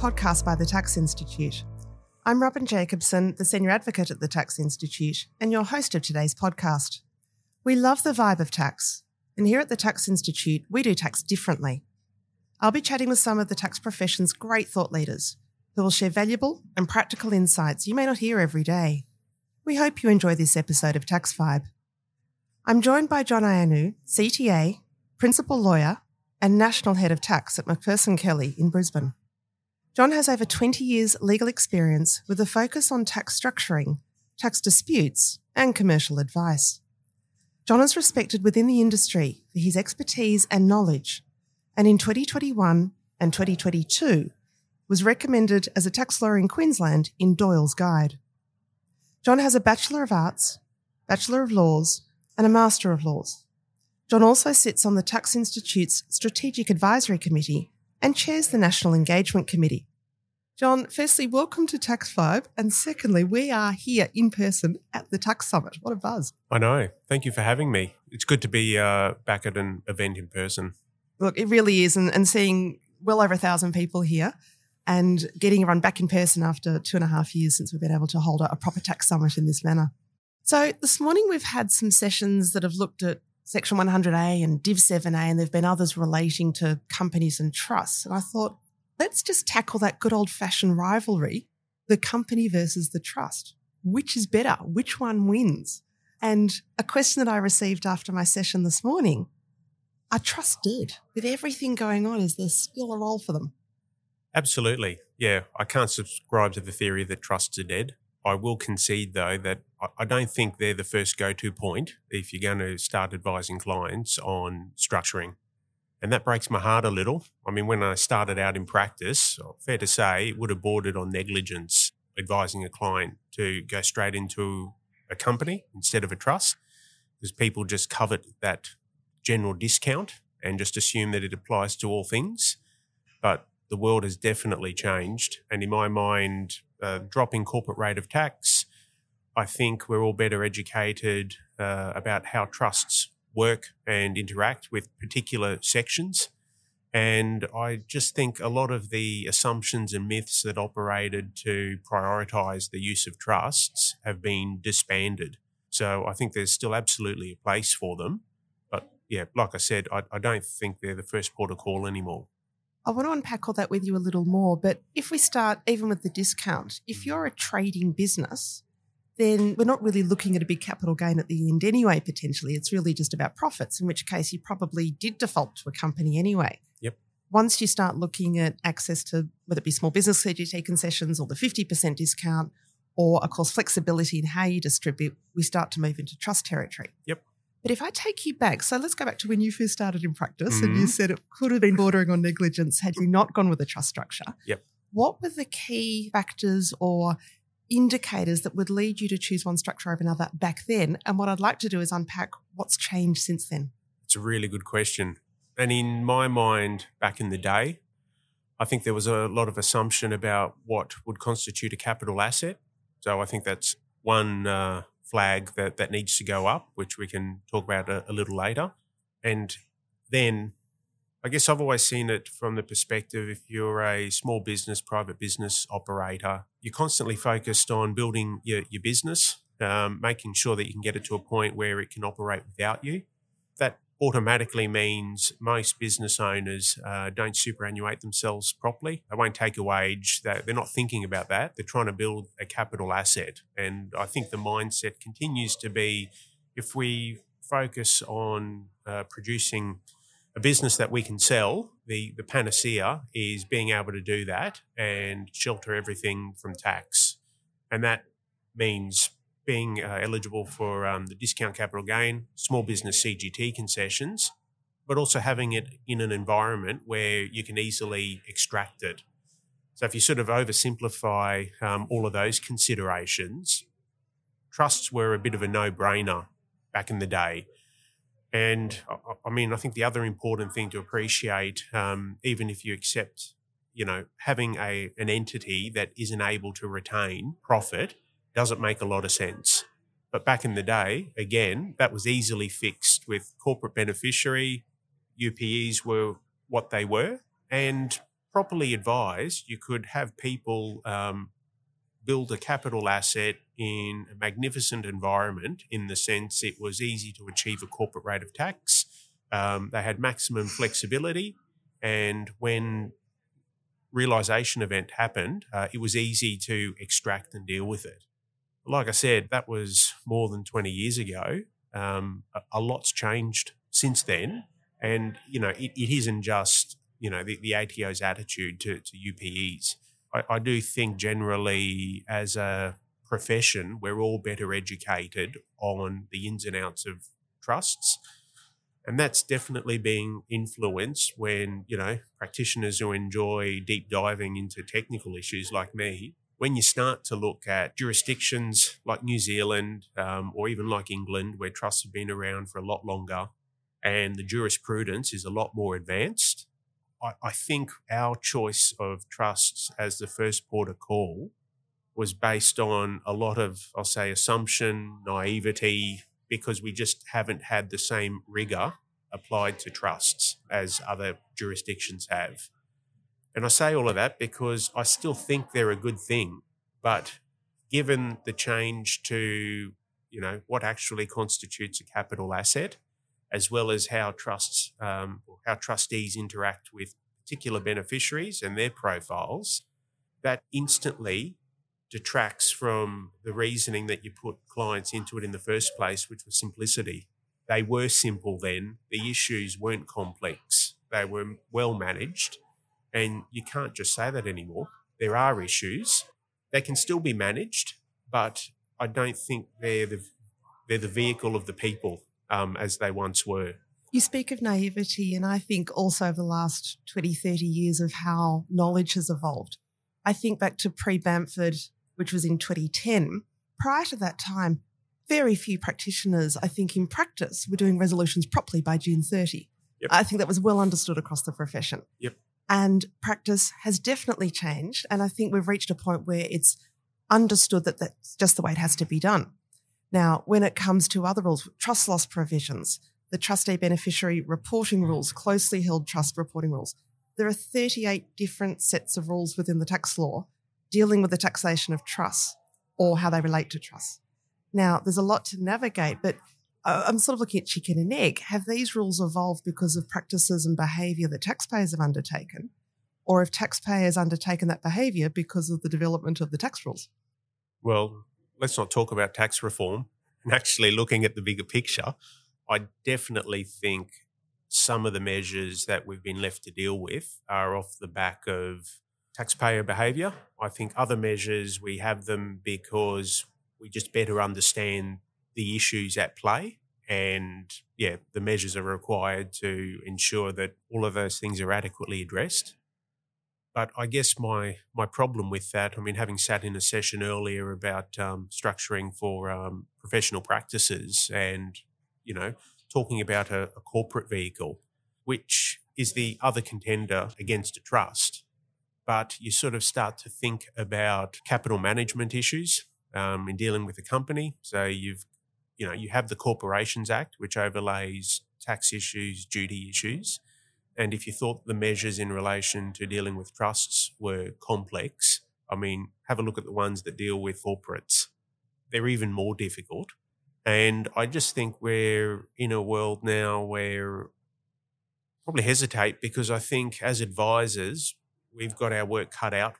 podcast by the Tax Institute. I'm Robyn Jacobson, the Senior Advocate at the Tax Institute, and your host of today's podcast. We love the vibe of tax, and here at the Tax Institute, we do tax differently. I'll be chatting with some of the tax profession's great thought leaders who will share valuable and practical insights you may not hear every day. We hope you enjoy this episode of Tax Vibe. I'm joined by John Ioannou, CTA, Principal Lawyer, and National Head of Tax at Macpherson Kelly in Brisbane. John has over 20 years legal experience with a focus on tax structuring, tax disputes, and commercial advice. John is respected within the industry for his expertise and knowledge, and in 2021 and 2022 was recommended as a tax lawyer in Queensland in Doyle's Guide. John has a Bachelor of Arts, Bachelor of Laws, and a Master of Laws. John also sits on the Tax Institute's Strategic Advisory Committee and chairs the National Engagement Committee. John, firstly, welcome to Tax Vibe. And secondly, we are here in person at the Tax Summit. What a buzz. I know. Thank you for having me. It's good to be uh, back at an event in person. Look, it really is. And, and seeing well over a thousand people here and getting everyone back in person after two and a half years since we've been able to hold a, a proper tax summit in this manner. So this morning we've had some sessions that have looked at Section 100A and Div 7A, and there have been others relating to companies and trusts. And I thought, let's just tackle that good old fashioned rivalry the company versus the trust. Which is better? Which one wins? And a question that I received after my session this morning are trusts dead? With everything going on, is there still a role for them? Absolutely. Yeah. I can't subscribe to the theory that trusts are dead. I will concede, though, that I don't think they're the first go to point if you're going to start advising clients on structuring. And that breaks my heart a little. I mean, when I started out in practice, fair to say, it would have bordered on negligence advising a client to go straight into a company instead of a trust because people just covet that general discount and just assume that it applies to all things. But the world has definitely changed. And in my mind, uh, dropping corporate rate of tax, I think we're all better educated uh, about how trusts work and interact with particular sections. And I just think a lot of the assumptions and myths that operated to prioritize the use of trusts have been disbanded. So I think there's still absolutely a place for them. But yeah, like I said, I, I don't think they're the first port of call anymore. I want to unpack all that with you a little more. But if we start even with the discount, if you're a trading business, then we're not really looking at a big capital gain at the end anyway, potentially. It's really just about profits, in which case you probably did default to a company anyway. Yep. Once you start looking at access to whether it be small business CGT concessions or the 50% discount, or of course flexibility in how you distribute, we start to move into trust territory. Yep. But if I take you back, so let's go back to when you first started in practice mm-hmm. and you said it could have been bordering on negligence had you not gone with a trust structure. Yep. What were the key factors or indicators that would lead you to choose one structure over another back then? And what I'd like to do is unpack what's changed since then. It's a really good question. And in my mind, back in the day, I think there was a lot of assumption about what would constitute a capital asset. So I think that's one uh, flag that, that needs to go up, which we can talk about a, a little later. And then I guess I've always seen it from the perspective if you're a small business, private business operator, you're constantly focused on building your, your business, um, making sure that you can get it to a point where it can operate without you. That automatically means most business owners uh, don't superannuate themselves properly. They won't take a wage. They're not thinking about that. They're trying to build a capital asset. And I think the mindset continues to be if we focus on uh, producing business that we can sell, the, the panacea is being able to do that and shelter everything from tax. And that means being uh, eligible for um, the discount capital gain, small business CGT concessions, but also having it in an environment where you can easily extract it. So if you sort of oversimplify um, all of those considerations, trusts were a bit of a no-brainer back in the day. And I mean, I think the other important thing to appreciate, um, even if you accept, you know, having a an entity that isn't able to retain profit doesn't make a lot of sense. But back in the day, again, that was easily fixed with corporate beneficiary. UPEs were what they were, and properly advised, you could have people um, build a capital asset in a magnificent environment in the sense it was easy to achieve a corporate rate of tax. Um, they had maximum flexibility. And when realization event happened, uh, it was easy to extract and deal with it. Like I said, that was more than 20 years ago. Um, a, a, lot's changed since then. And, you know, it, it isn't just, you know, the, the ATO's attitude to, to UPEs. I, I do think generally as a profession, we're all better educated on the ins and outs of trusts. And that's definitely being influenced when you know practitioners who enjoy deep diving into technical issues like me when you start to look at jurisdictions like new zealand um, or even like england where trusts have been around for a lot longer and the jurisprudence is a lot more advanced I, I think our choice of trusts as the first port of call was based on a lot of i'll say assumption naivety because we just haven't had the same rigor applied to trusts as other jurisdictions have. And I say all of that because I still think they're a good thing. But given the change to, you know, what actually constitutes a capital asset, as well as how trusts, um, how trustees interact with particular beneficiaries and their profiles, that instantly detracts from the reasoning that you put clients into it in the first place, which was simplicity. They were simple then. The issues weren't complex. They were well managed. And you can't just say that anymore. There are issues. They can still be managed, but I don't think they're the, they're the vehicle of the people um, as they once were. You speak of naivety, and I think also of the last 20, 30 years of how knowledge has evolved. I think back to pre Bamford which was in 2010. Prior to that time, very few practitioners, I think, in practice were doing resolutions properly by June 30. Yep. I think that was well understood across the profession. Yep. And practice has definitely changed. And I think we've reached a point where it's understood that that's just the way it has to be done. Now, when it comes to other rules, trust loss provisions, the trustee beneficiary reporting rules, closely held trust reporting rules, there are 38 different sets of rules within the tax law dealing with the taxation of trusts or how they relate to trusts. Now, there's a lot to navigate, but uh, I'm sort of looking at chicken and egg. Have these rules evolved because of practices and behaviour that taxpayers have undertaken? Or have taxpayers undertaken that behaviour because of the development of the tax rules? Well, let's not talk about tax reform. And actually, looking at the bigger picture, I definitely think some of the measures that we've been left to deal with are off the back of taxpayer behaviour. I think other measures, we have them because we just better understand the issues at play. And yeah, the measures are required to ensure that all of those things are adequately addressed. But I guess my my problem with that, I mean, having sat in a session earlier about um, structuring for um, professional practices, and you know, talking about a, a corporate vehicle, which is the other contender against a trust but you sort of start to think about capital management issues um, in dealing with a company. So you've, you know, you have the Corporations Act, which overlays tax issues, duty issues. And if you thought the measures in relation to dealing with trusts were complex, I mean, have a look at the ones that deal with corporates. They're even more difficult. And I just think we're in a world now where probably hesitate because I think as advisors, we've got our work cut out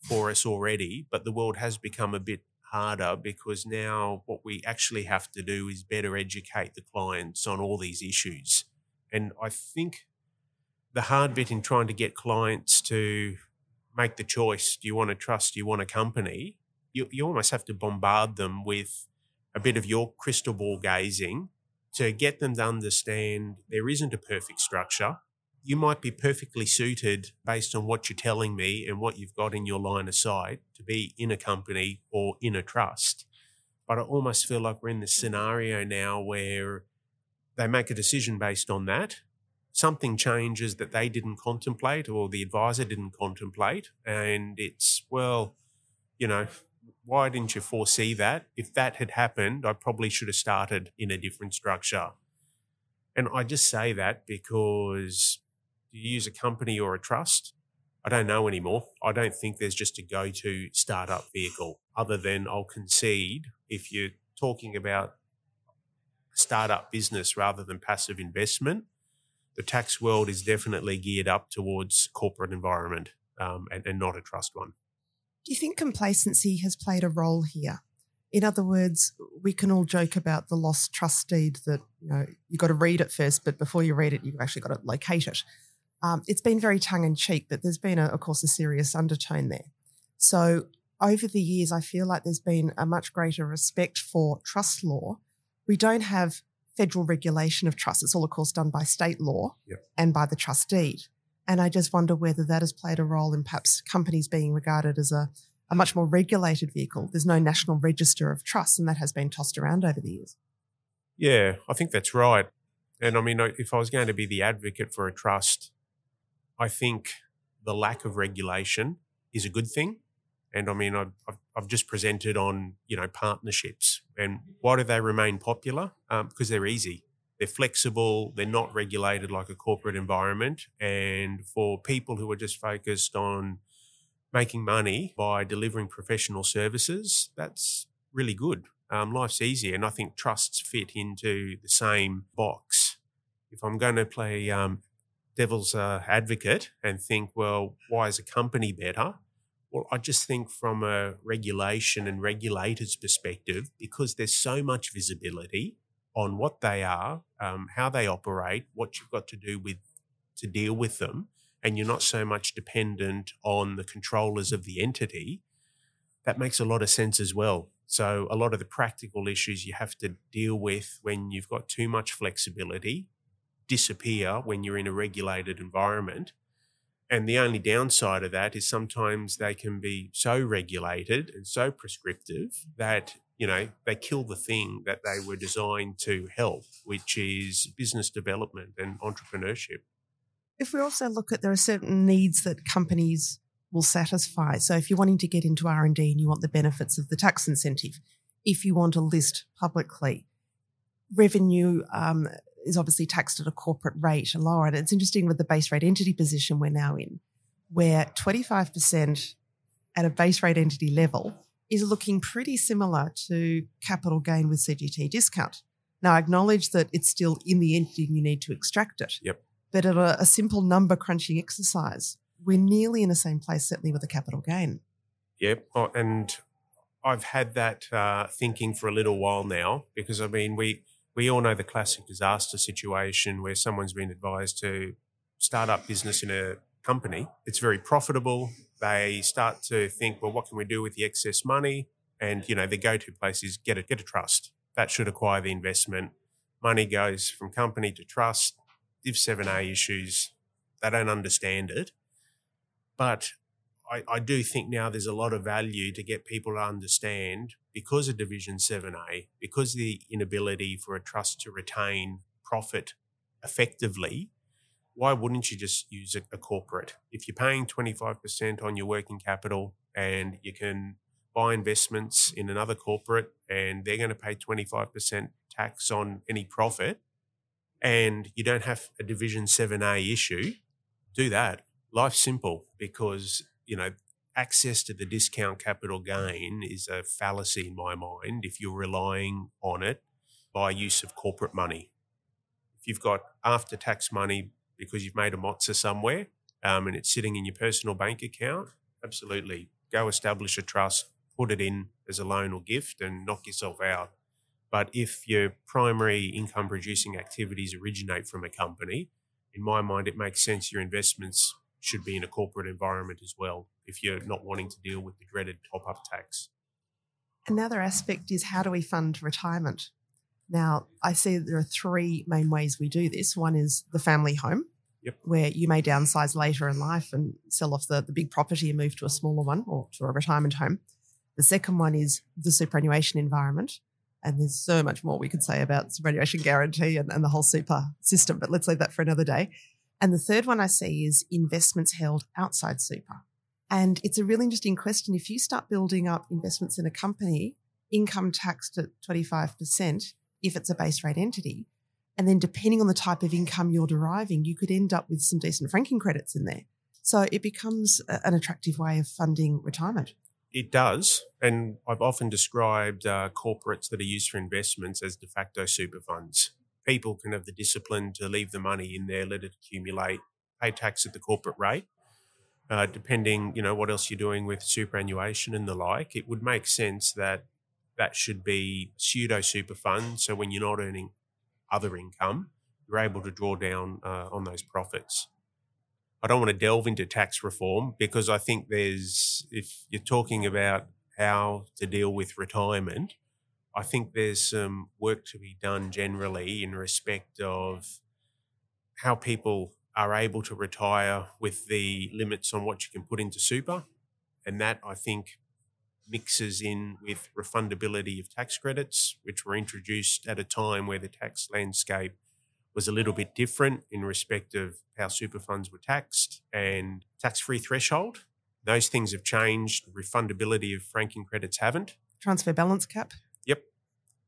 for us already, but the world has become a bit harder because now what we actually have to do is better educate the clients on all these issues. And I think the hard bit in trying to get clients to make the choice do you want to trust, do you want a company? You, you almost have to bombard them with a bit of your crystal ball gazing to get them to understand there isn't a perfect structure you might be perfectly suited based on what you're telling me and what you've got in your line of sight to be in a company or in a trust. But I almost feel like we're in this scenario now where they make a decision based on that. Something changes that they didn't contemplate or the advisor didn't contemplate. And it's, well, you know, why didn't you foresee that? If that had happened, I probably should have started in a different structure. And I just say that because do you use a company or a trust? I don't know anymore. I don't think there's just a go to startup vehicle other than I'll concede if you're talking about startup business rather than passive investment, the tax world is definitely geared up towards corporate environment um, and, and not a trust one. Do you think complacency has played a role here? In other words, we can all joke about the lost trust deed that you know you got to read it first, but before you read it, you've actually got to locate it. Um, it's been very tongue in cheek, but there's been, a, of course, a serious undertone there. So over the years, I feel like there's been a much greater respect for trust law. We don't have federal regulation of trusts. It's all, of course, done by state law yep. and by the trust deed. And I just wonder whether that has played a role in perhaps companies being regarded as a, a much more regulated vehicle. There's no national register of trusts, and that has been tossed around over the years. Yeah, I think that's right. And I mean, if I was going to be the advocate for a trust, I think the lack of regulation is a good thing. And I mean, I've, I've just presented on, you know, partnerships. And why do they remain popular? Um, because they're easy. They're flexible. They're not regulated like a corporate environment. And for people who are just focused on making money by delivering professional services, that's really good. Um, life's easy. And I think trusts fit into the same box. If I'm going to play um, devil's uh, advocate and think, well, why is a company better? Well, I just think from a regulation and regulators perspective, because there's so much visibility on what they are, um, how they operate, what you've got to do with to deal with them, and you're not so much dependent on the controllers of the entity, that makes a lot of sense as well. So, a lot of the practical issues you have to deal with when you've got too much flexibility disappear when you're in a regulated environment. And the only downside of that is sometimes they can be so regulated and so prescriptive that, you know, they kill the thing that they were designed to help, which is business development and entrepreneurship. If we also look at there are certain needs that companies will satisfy. So if you're wanting to get into R&D and you want the benefits of the tax incentive, if you want to list publicly, revenue um, is obviously taxed at a corporate rate and lower. And it's interesting with the base rate entity position we're now in, where 25% at a base rate entity level is looking pretty similar to capital gain with CGT discount. Now, I acknowledge that it's still in the entity and you need to extract it. Yep. But at a, a simple number crunching exercise, we're nearly in the same place, certainly with the capital gain. Yep. Oh, and I've had that uh, thinking for a little while now because I mean, we we all know the classic disaster situation where someone's been advised to start up business in a company. It's very profitable. They start to think, well, what can we do with the excess money? And you know, the go-to place is get a get a trust. That should acquire the investment. Money goes from company to trust. Div 7A issues, they don't understand it. But I, I do think now there's a lot of value to get people to understand because of Division 7A, because the inability for a trust to retain profit effectively, why wouldn't you just use a, a, corporate? If you're paying 25% on your working capital and you can buy investments in another corporate and they're going to pay 25% tax on any profit and you don't have a Division 7A issue, do that. Life's simple because you know, access to the discount capital gain is a fallacy in my mind if you're relying on it by use of corporate money. If you've got after tax money because you've made a mozza somewhere um, and it's sitting in your personal bank account, absolutely go establish a trust, put it in as a loan or gift and knock yourself out. But if your primary income producing activities originate from a company, in my mind, it makes sense your investments should be in a corporate environment as well if you're not wanting to deal with the dreaded top up tax. Another aspect is how do we fund retirement? Now, I see there are three main ways we do this. One is the family home, yep. where you may downsize later in life and sell off the, the big property and move to a smaller one or to a retirement home. The second one is the superannuation environment. And there's so much more we could say about superannuation guarantee and, and the whole super system, but let's leave that for another day. And the third one I see is investments held outside super. And it's a really interesting question. If you start building up investments in a company, income taxed at 25%, if it's a base rate entity, and then depending on the type of income you're deriving, you could end up with some decent franking credits in there. So it becomes an attractive way of funding retirement. It does. And I've often described uh, corporates that are used for investments as de facto super funds. People can have the discipline to leave the money in there, let it accumulate, pay tax at the corporate rate. Uh, depending, you know, what else you're doing with superannuation and the like, it would make sense that that should be pseudo super fund. So when you're not earning other income, you're able to draw down uh, on those profits. I don't want to delve into tax reform because I think there's, if you're talking about how to deal with retirement, I think there's some work to be done generally in respect of how people are able to retire with the limits on what you can put into super. And that I think mixes in with refundability of tax credits, which were introduced at a time where the tax landscape was a little bit different in respect of how super funds were taxed and tax free threshold. Those things have changed. Refundability of franking credits haven't. Transfer balance cap.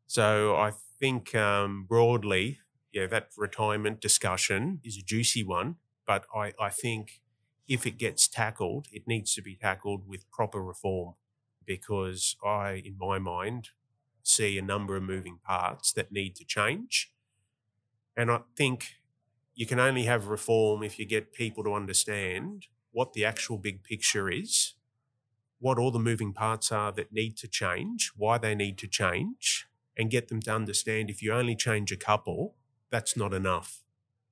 So I think um, broadly, yeah, that retirement discussion is a juicy one, but I, I think if it gets tackled, it needs to be tackled with proper reform because I, in my mind, see a number of moving parts that need to change. And I think you can only have reform if you get people to understand what the actual big picture is, what all the moving parts are that need to change, why they need to change, and get them to understand if you only change a couple, that's not enough.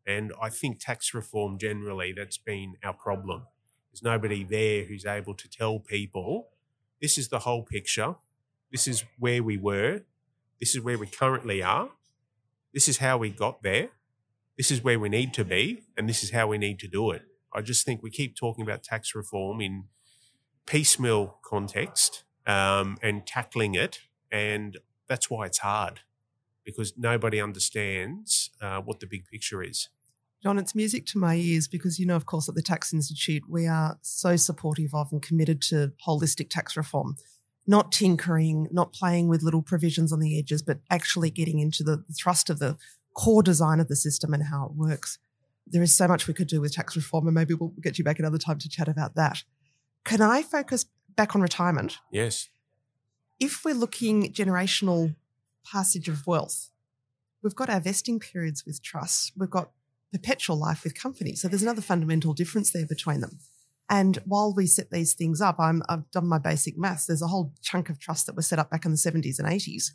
And I think tax reform generally, that's been our problem. There's nobody there who's able to tell people this is the whole picture. This is where we were. This is where we currently are. This is how we got there. This is where we need to be. And this is how we need to do it. I just think we keep talking about tax reform in piecemeal context um, and tackling it. And that's why it's hard because nobody understands uh, what the big picture is. John, it's music to my ears because, you know, of course, at the Tax Institute, we are so supportive of and committed to holistic tax reform, not tinkering, not playing with little provisions on the edges, but actually getting into the thrust of the core design of the system and how it works. There is so much we could do with tax reform, and maybe we'll get you back another time to chat about that. Can I focus back on retirement? Yes. If we're looking generational passage of wealth, we've got our vesting periods with trusts, we've got perpetual life with companies. So there's another fundamental difference there between them. And while we set these things up, i have done my basic maths. There's a whole chunk of trusts that were set up back in the 70s and 80s,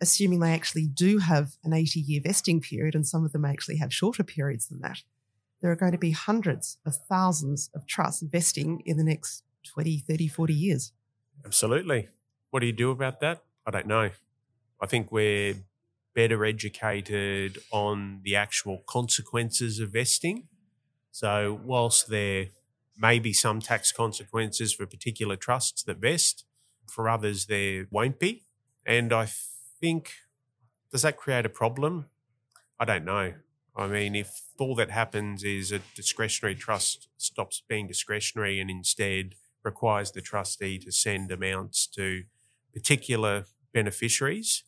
assuming they actually do have an 80 year vesting period, and some of them actually have shorter periods than that. There are going to be hundreds of thousands of trusts vesting in the next 20, 30, 40 years. Absolutely. What do you do about that? I don't know. I think we're better educated on the actual consequences of vesting. So, whilst there may be some tax consequences for particular trusts that vest, for others there won't be. And I think, does that create a problem? I don't know. I mean, if all that happens is a discretionary trust stops being discretionary and instead requires the trustee to send amounts to particular beneficiaries,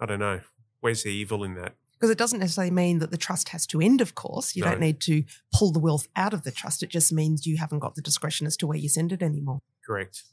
I don't know where's the evil in that? Because it doesn't necessarily mean that the trust has to end, of course. You no. don't need to pull the wealth out of the trust. It just means you haven't got the discretion as to where you send it anymore. Correct.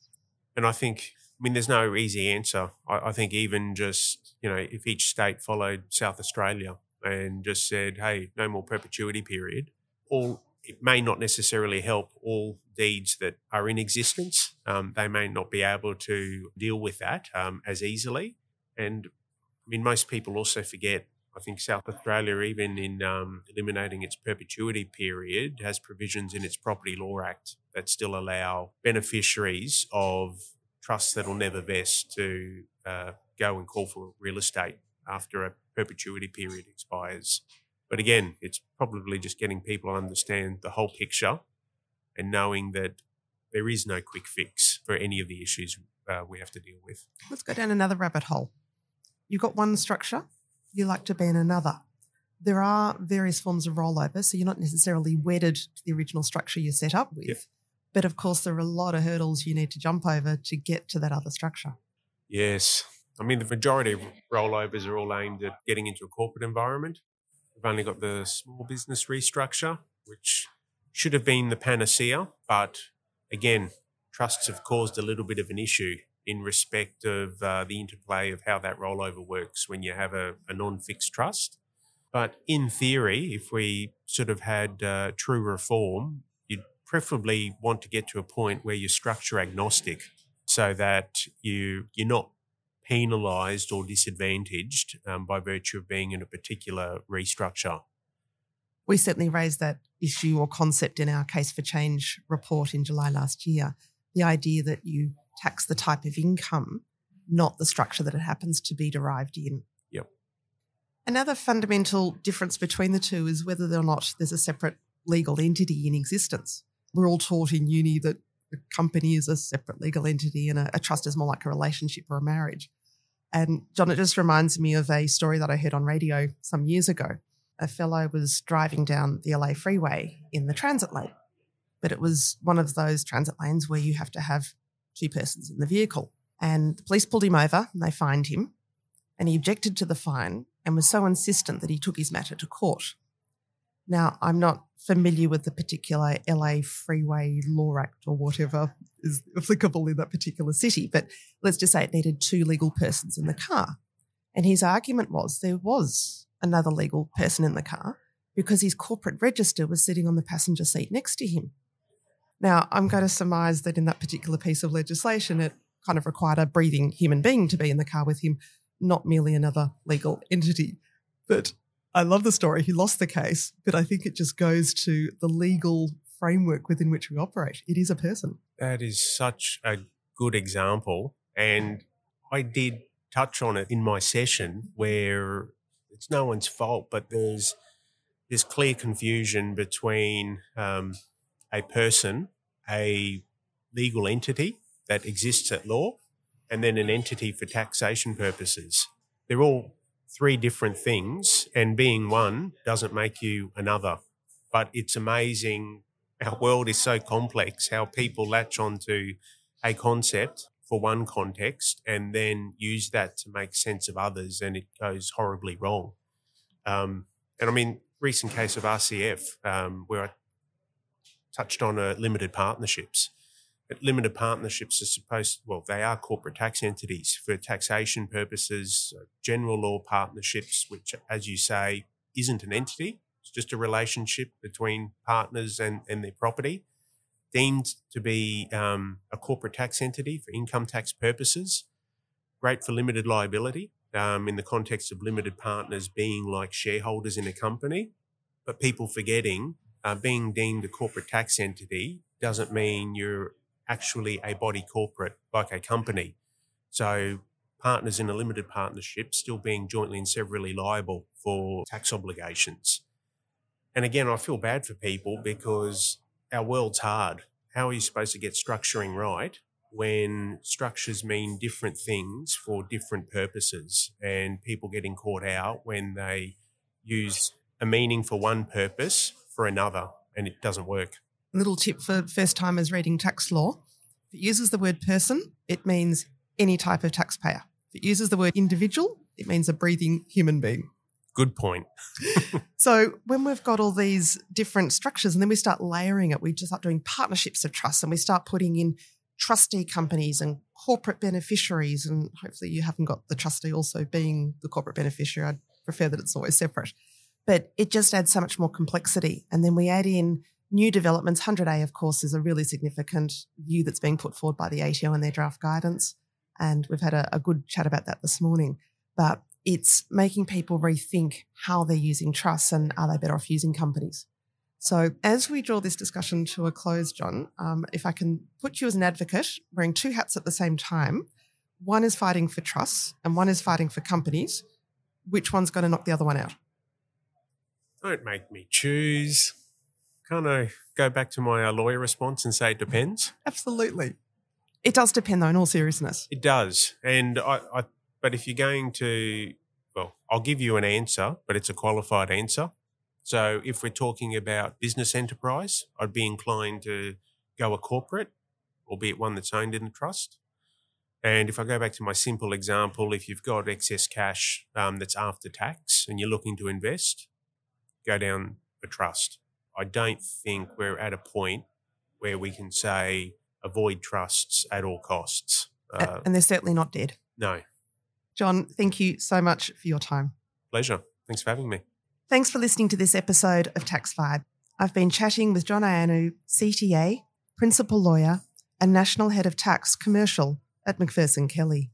And I think, I mean, there's no easy answer. I, I think even just, you know, if each state followed South Australia and just said, hey, no more perpetuity period, all it may not necessarily help all deeds that are in existence. Um, they may not be able to deal with that um, as easily. And I mean, most people also forget. I think South Australia, even in um, eliminating its perpetuity period, has provisions in its Property Law Act that still allow beneficiaries of trusts that will never vest to uh, go and call for real estate after a perpetuity period expires. But again, it's probably just getting people to understand the whole picture and knowing that there is no quick fix for any of the issues uh, we have to deal with. Let's go down another rabbit hole you've got one structure, you like to be in another. There are various forms of rollover, so you're not necessarily wedded to the original structure you're set up with. Yep. But of course, there are a lot of hurdles you need to jump over to get to that other structure. Yes. I mean, the majority of rollovers are all aimed at getting into a corporate environment. We've only got the small business restructure, which should have been the panacea, but again, trusts have caused a little bit of an issue in respect of uh, the interplay of how that rollover works when you have a, a non fixed trust. But in theory, if we sort of had uh, true reform, you'd preferably want to get to a point where you're structure agnostic so that you, you're not penalised or disadvantaged um, by virtue of being in a particular restructure. We certainly raised that issue or concept in our Case for Change report in July last year. The idea that you tax the type of income, not the structure that it happens to be derived in. Yep. Another fundamental difference between the two is whether or not there's a separate legal entity in existence. We're all taught in uni that a company is a separate legal entity and a, a trust is more like a relationship or a marriage. And John, it just reminds me of a story that I heard on radio some years ago. A fellow was driving down the LA freeway in the transit lane, but it was one of those transit lanes where you have to have two persons in the vehicle. And the police pulled him over and they fined him. And he objected to the fine and was so insistent that he took his matter to court. Now, I'm not familiar with the particular LA Freeway Law Act or whatever is applicable in that particular city, but let's just say it needed two legal persons in the car. And his argument was there was another legal person in the car because his corporate register was sitting on the passenger seat next to him. Now, I'm going to surmise that in that particular piece of legislation, it kind of required a breathing human being to be in the car with him, not merely another legal entity. But I love the story. He lost the case, but I think it just goes to the legal framework within which we operate. It is a person. That is such a good example. And I did touch on it in my session where it's no one's fault, but there's there's clear confusion between um, a person, a legal entity that exists at law, and then an entity for taxation purposes. They're all three different things, and being one doesn't make you another. But it's amazing. Our world is so complex how people latch onto a concept for one context and then use that to make sense of others, and it goes horribly wrong. Um, and I mean, recent case of RCF, um, where I touched on uh, limited partnerships limited partnerships are supposed, well, they are corporate tax entities for taxation purposes, general law partnerships, which, as you say, isn't an entity. It's just a relationship between partners and, and their property, deemed to be um, a corporate tax entity for income tax purposes. Great for limited liability um, in the context of limited partners being like shareholders in a company, but people forgetting uh, being deemed a corporate tax entity doesn't mean you're actually a body corporate like a company. So partners in a limited partnership still being jointly and severally liable for tax obligations. And again, I feel bad for people because our world's hard. How are you supposed to get structuring right when structures mean different things for different purposes and people getting caught out when they use a meaning for one purpose for another and it doesn't work? Little tip for first timers reading tax law. If it uses the word person, it means any type of taxpayer. If it uses the word individual, it means a breathing human being. Good point. so when we've got all these different structures and then we start layering it, we just start doing partnerships of trust and we start putting in trustee companies and corporate beneficiaries. And hopefully you haven't got the trustee also being the corporate beneficiary. I'd prefer that it's always separate. But it just adds so much more complexity. And then we add in New developments, 100A, of course, is a really significant view that's being put forward by the ATO in their draft guidance. And we've had a, a good chat about that this morning. But it's making people rethink how they're using trusts and are they better off using companies. So, as we draw this discussion to a close, John, um, if I can put you as an advocate wearing two hats at the same time, one is fighting for trusts and one is fighting for companies. Which one's going to knock the other one out? Don't make me choose kind of go back to my uh, lawyer response and say it depends? Absolutely. It does depend, though, in all seriousness. It does. And I, I, but if you're going to, well, I'll give you an answer, but it's a qualified answer. So if we're talking about business enterprise, I'd be inclined to go a corporate, albeit one that's owned in a trust. And if I go back to my simple example, if you've got excess cash um, that's after tax and you're looking to invest, go down a trust. I don't think we're at a point where we can say avoid trusts at all costs. Uh, and they're certainly not dead. No. John, thank you so much for your time. Pleasure. Thanks for having me. Thanks for listening to this episode of Tax Vibe. I've been chatting with John Ioannou, CTA, Principal Lawyer, and National Head of Tax Commercial at Macpherson Kelly.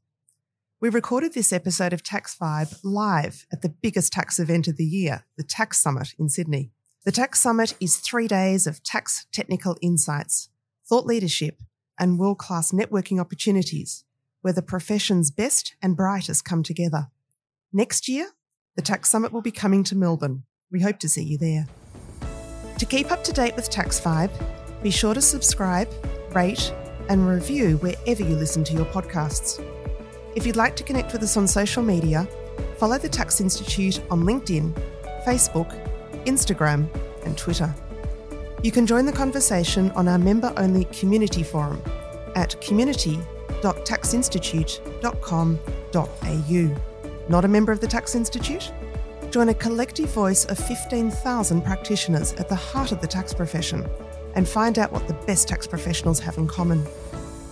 We recorded this episode of Tax Vibe live at the biggest tax event of the year, the Tax Summit in Sydney. The Tax Summit is three days of tax technical insights, thought leadership, and world class networking opportunities where the profession's best and brightest come together. Next year, the Tax Summit will be coming to Melbourne. We hope to see you there. To keep up to date with Tax Vibe, be sure to subscribe, rate, and review wherever you listen to your podcasts. If you'd like to connect with us on social media, follow the Tax Institute on LinkedIn, Facebook, Instagram, and Twitter. You can join the conversation on our member only community forum at community.taxinstitute.com.au. Not a member of the Tax Institute? Join a collective voice of 15,000 practitioners at the heart of the tax profession and find out what the best tax professionals have in common.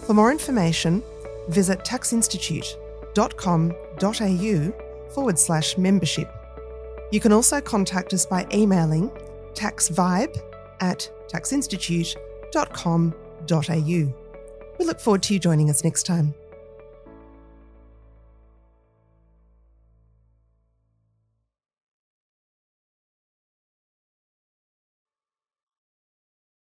For more information, visit taxinstitute.com.au forward slash membership. You can also contact us by emailing taxvibe at taxinstitute.com.au. We look forward to you joining us next time.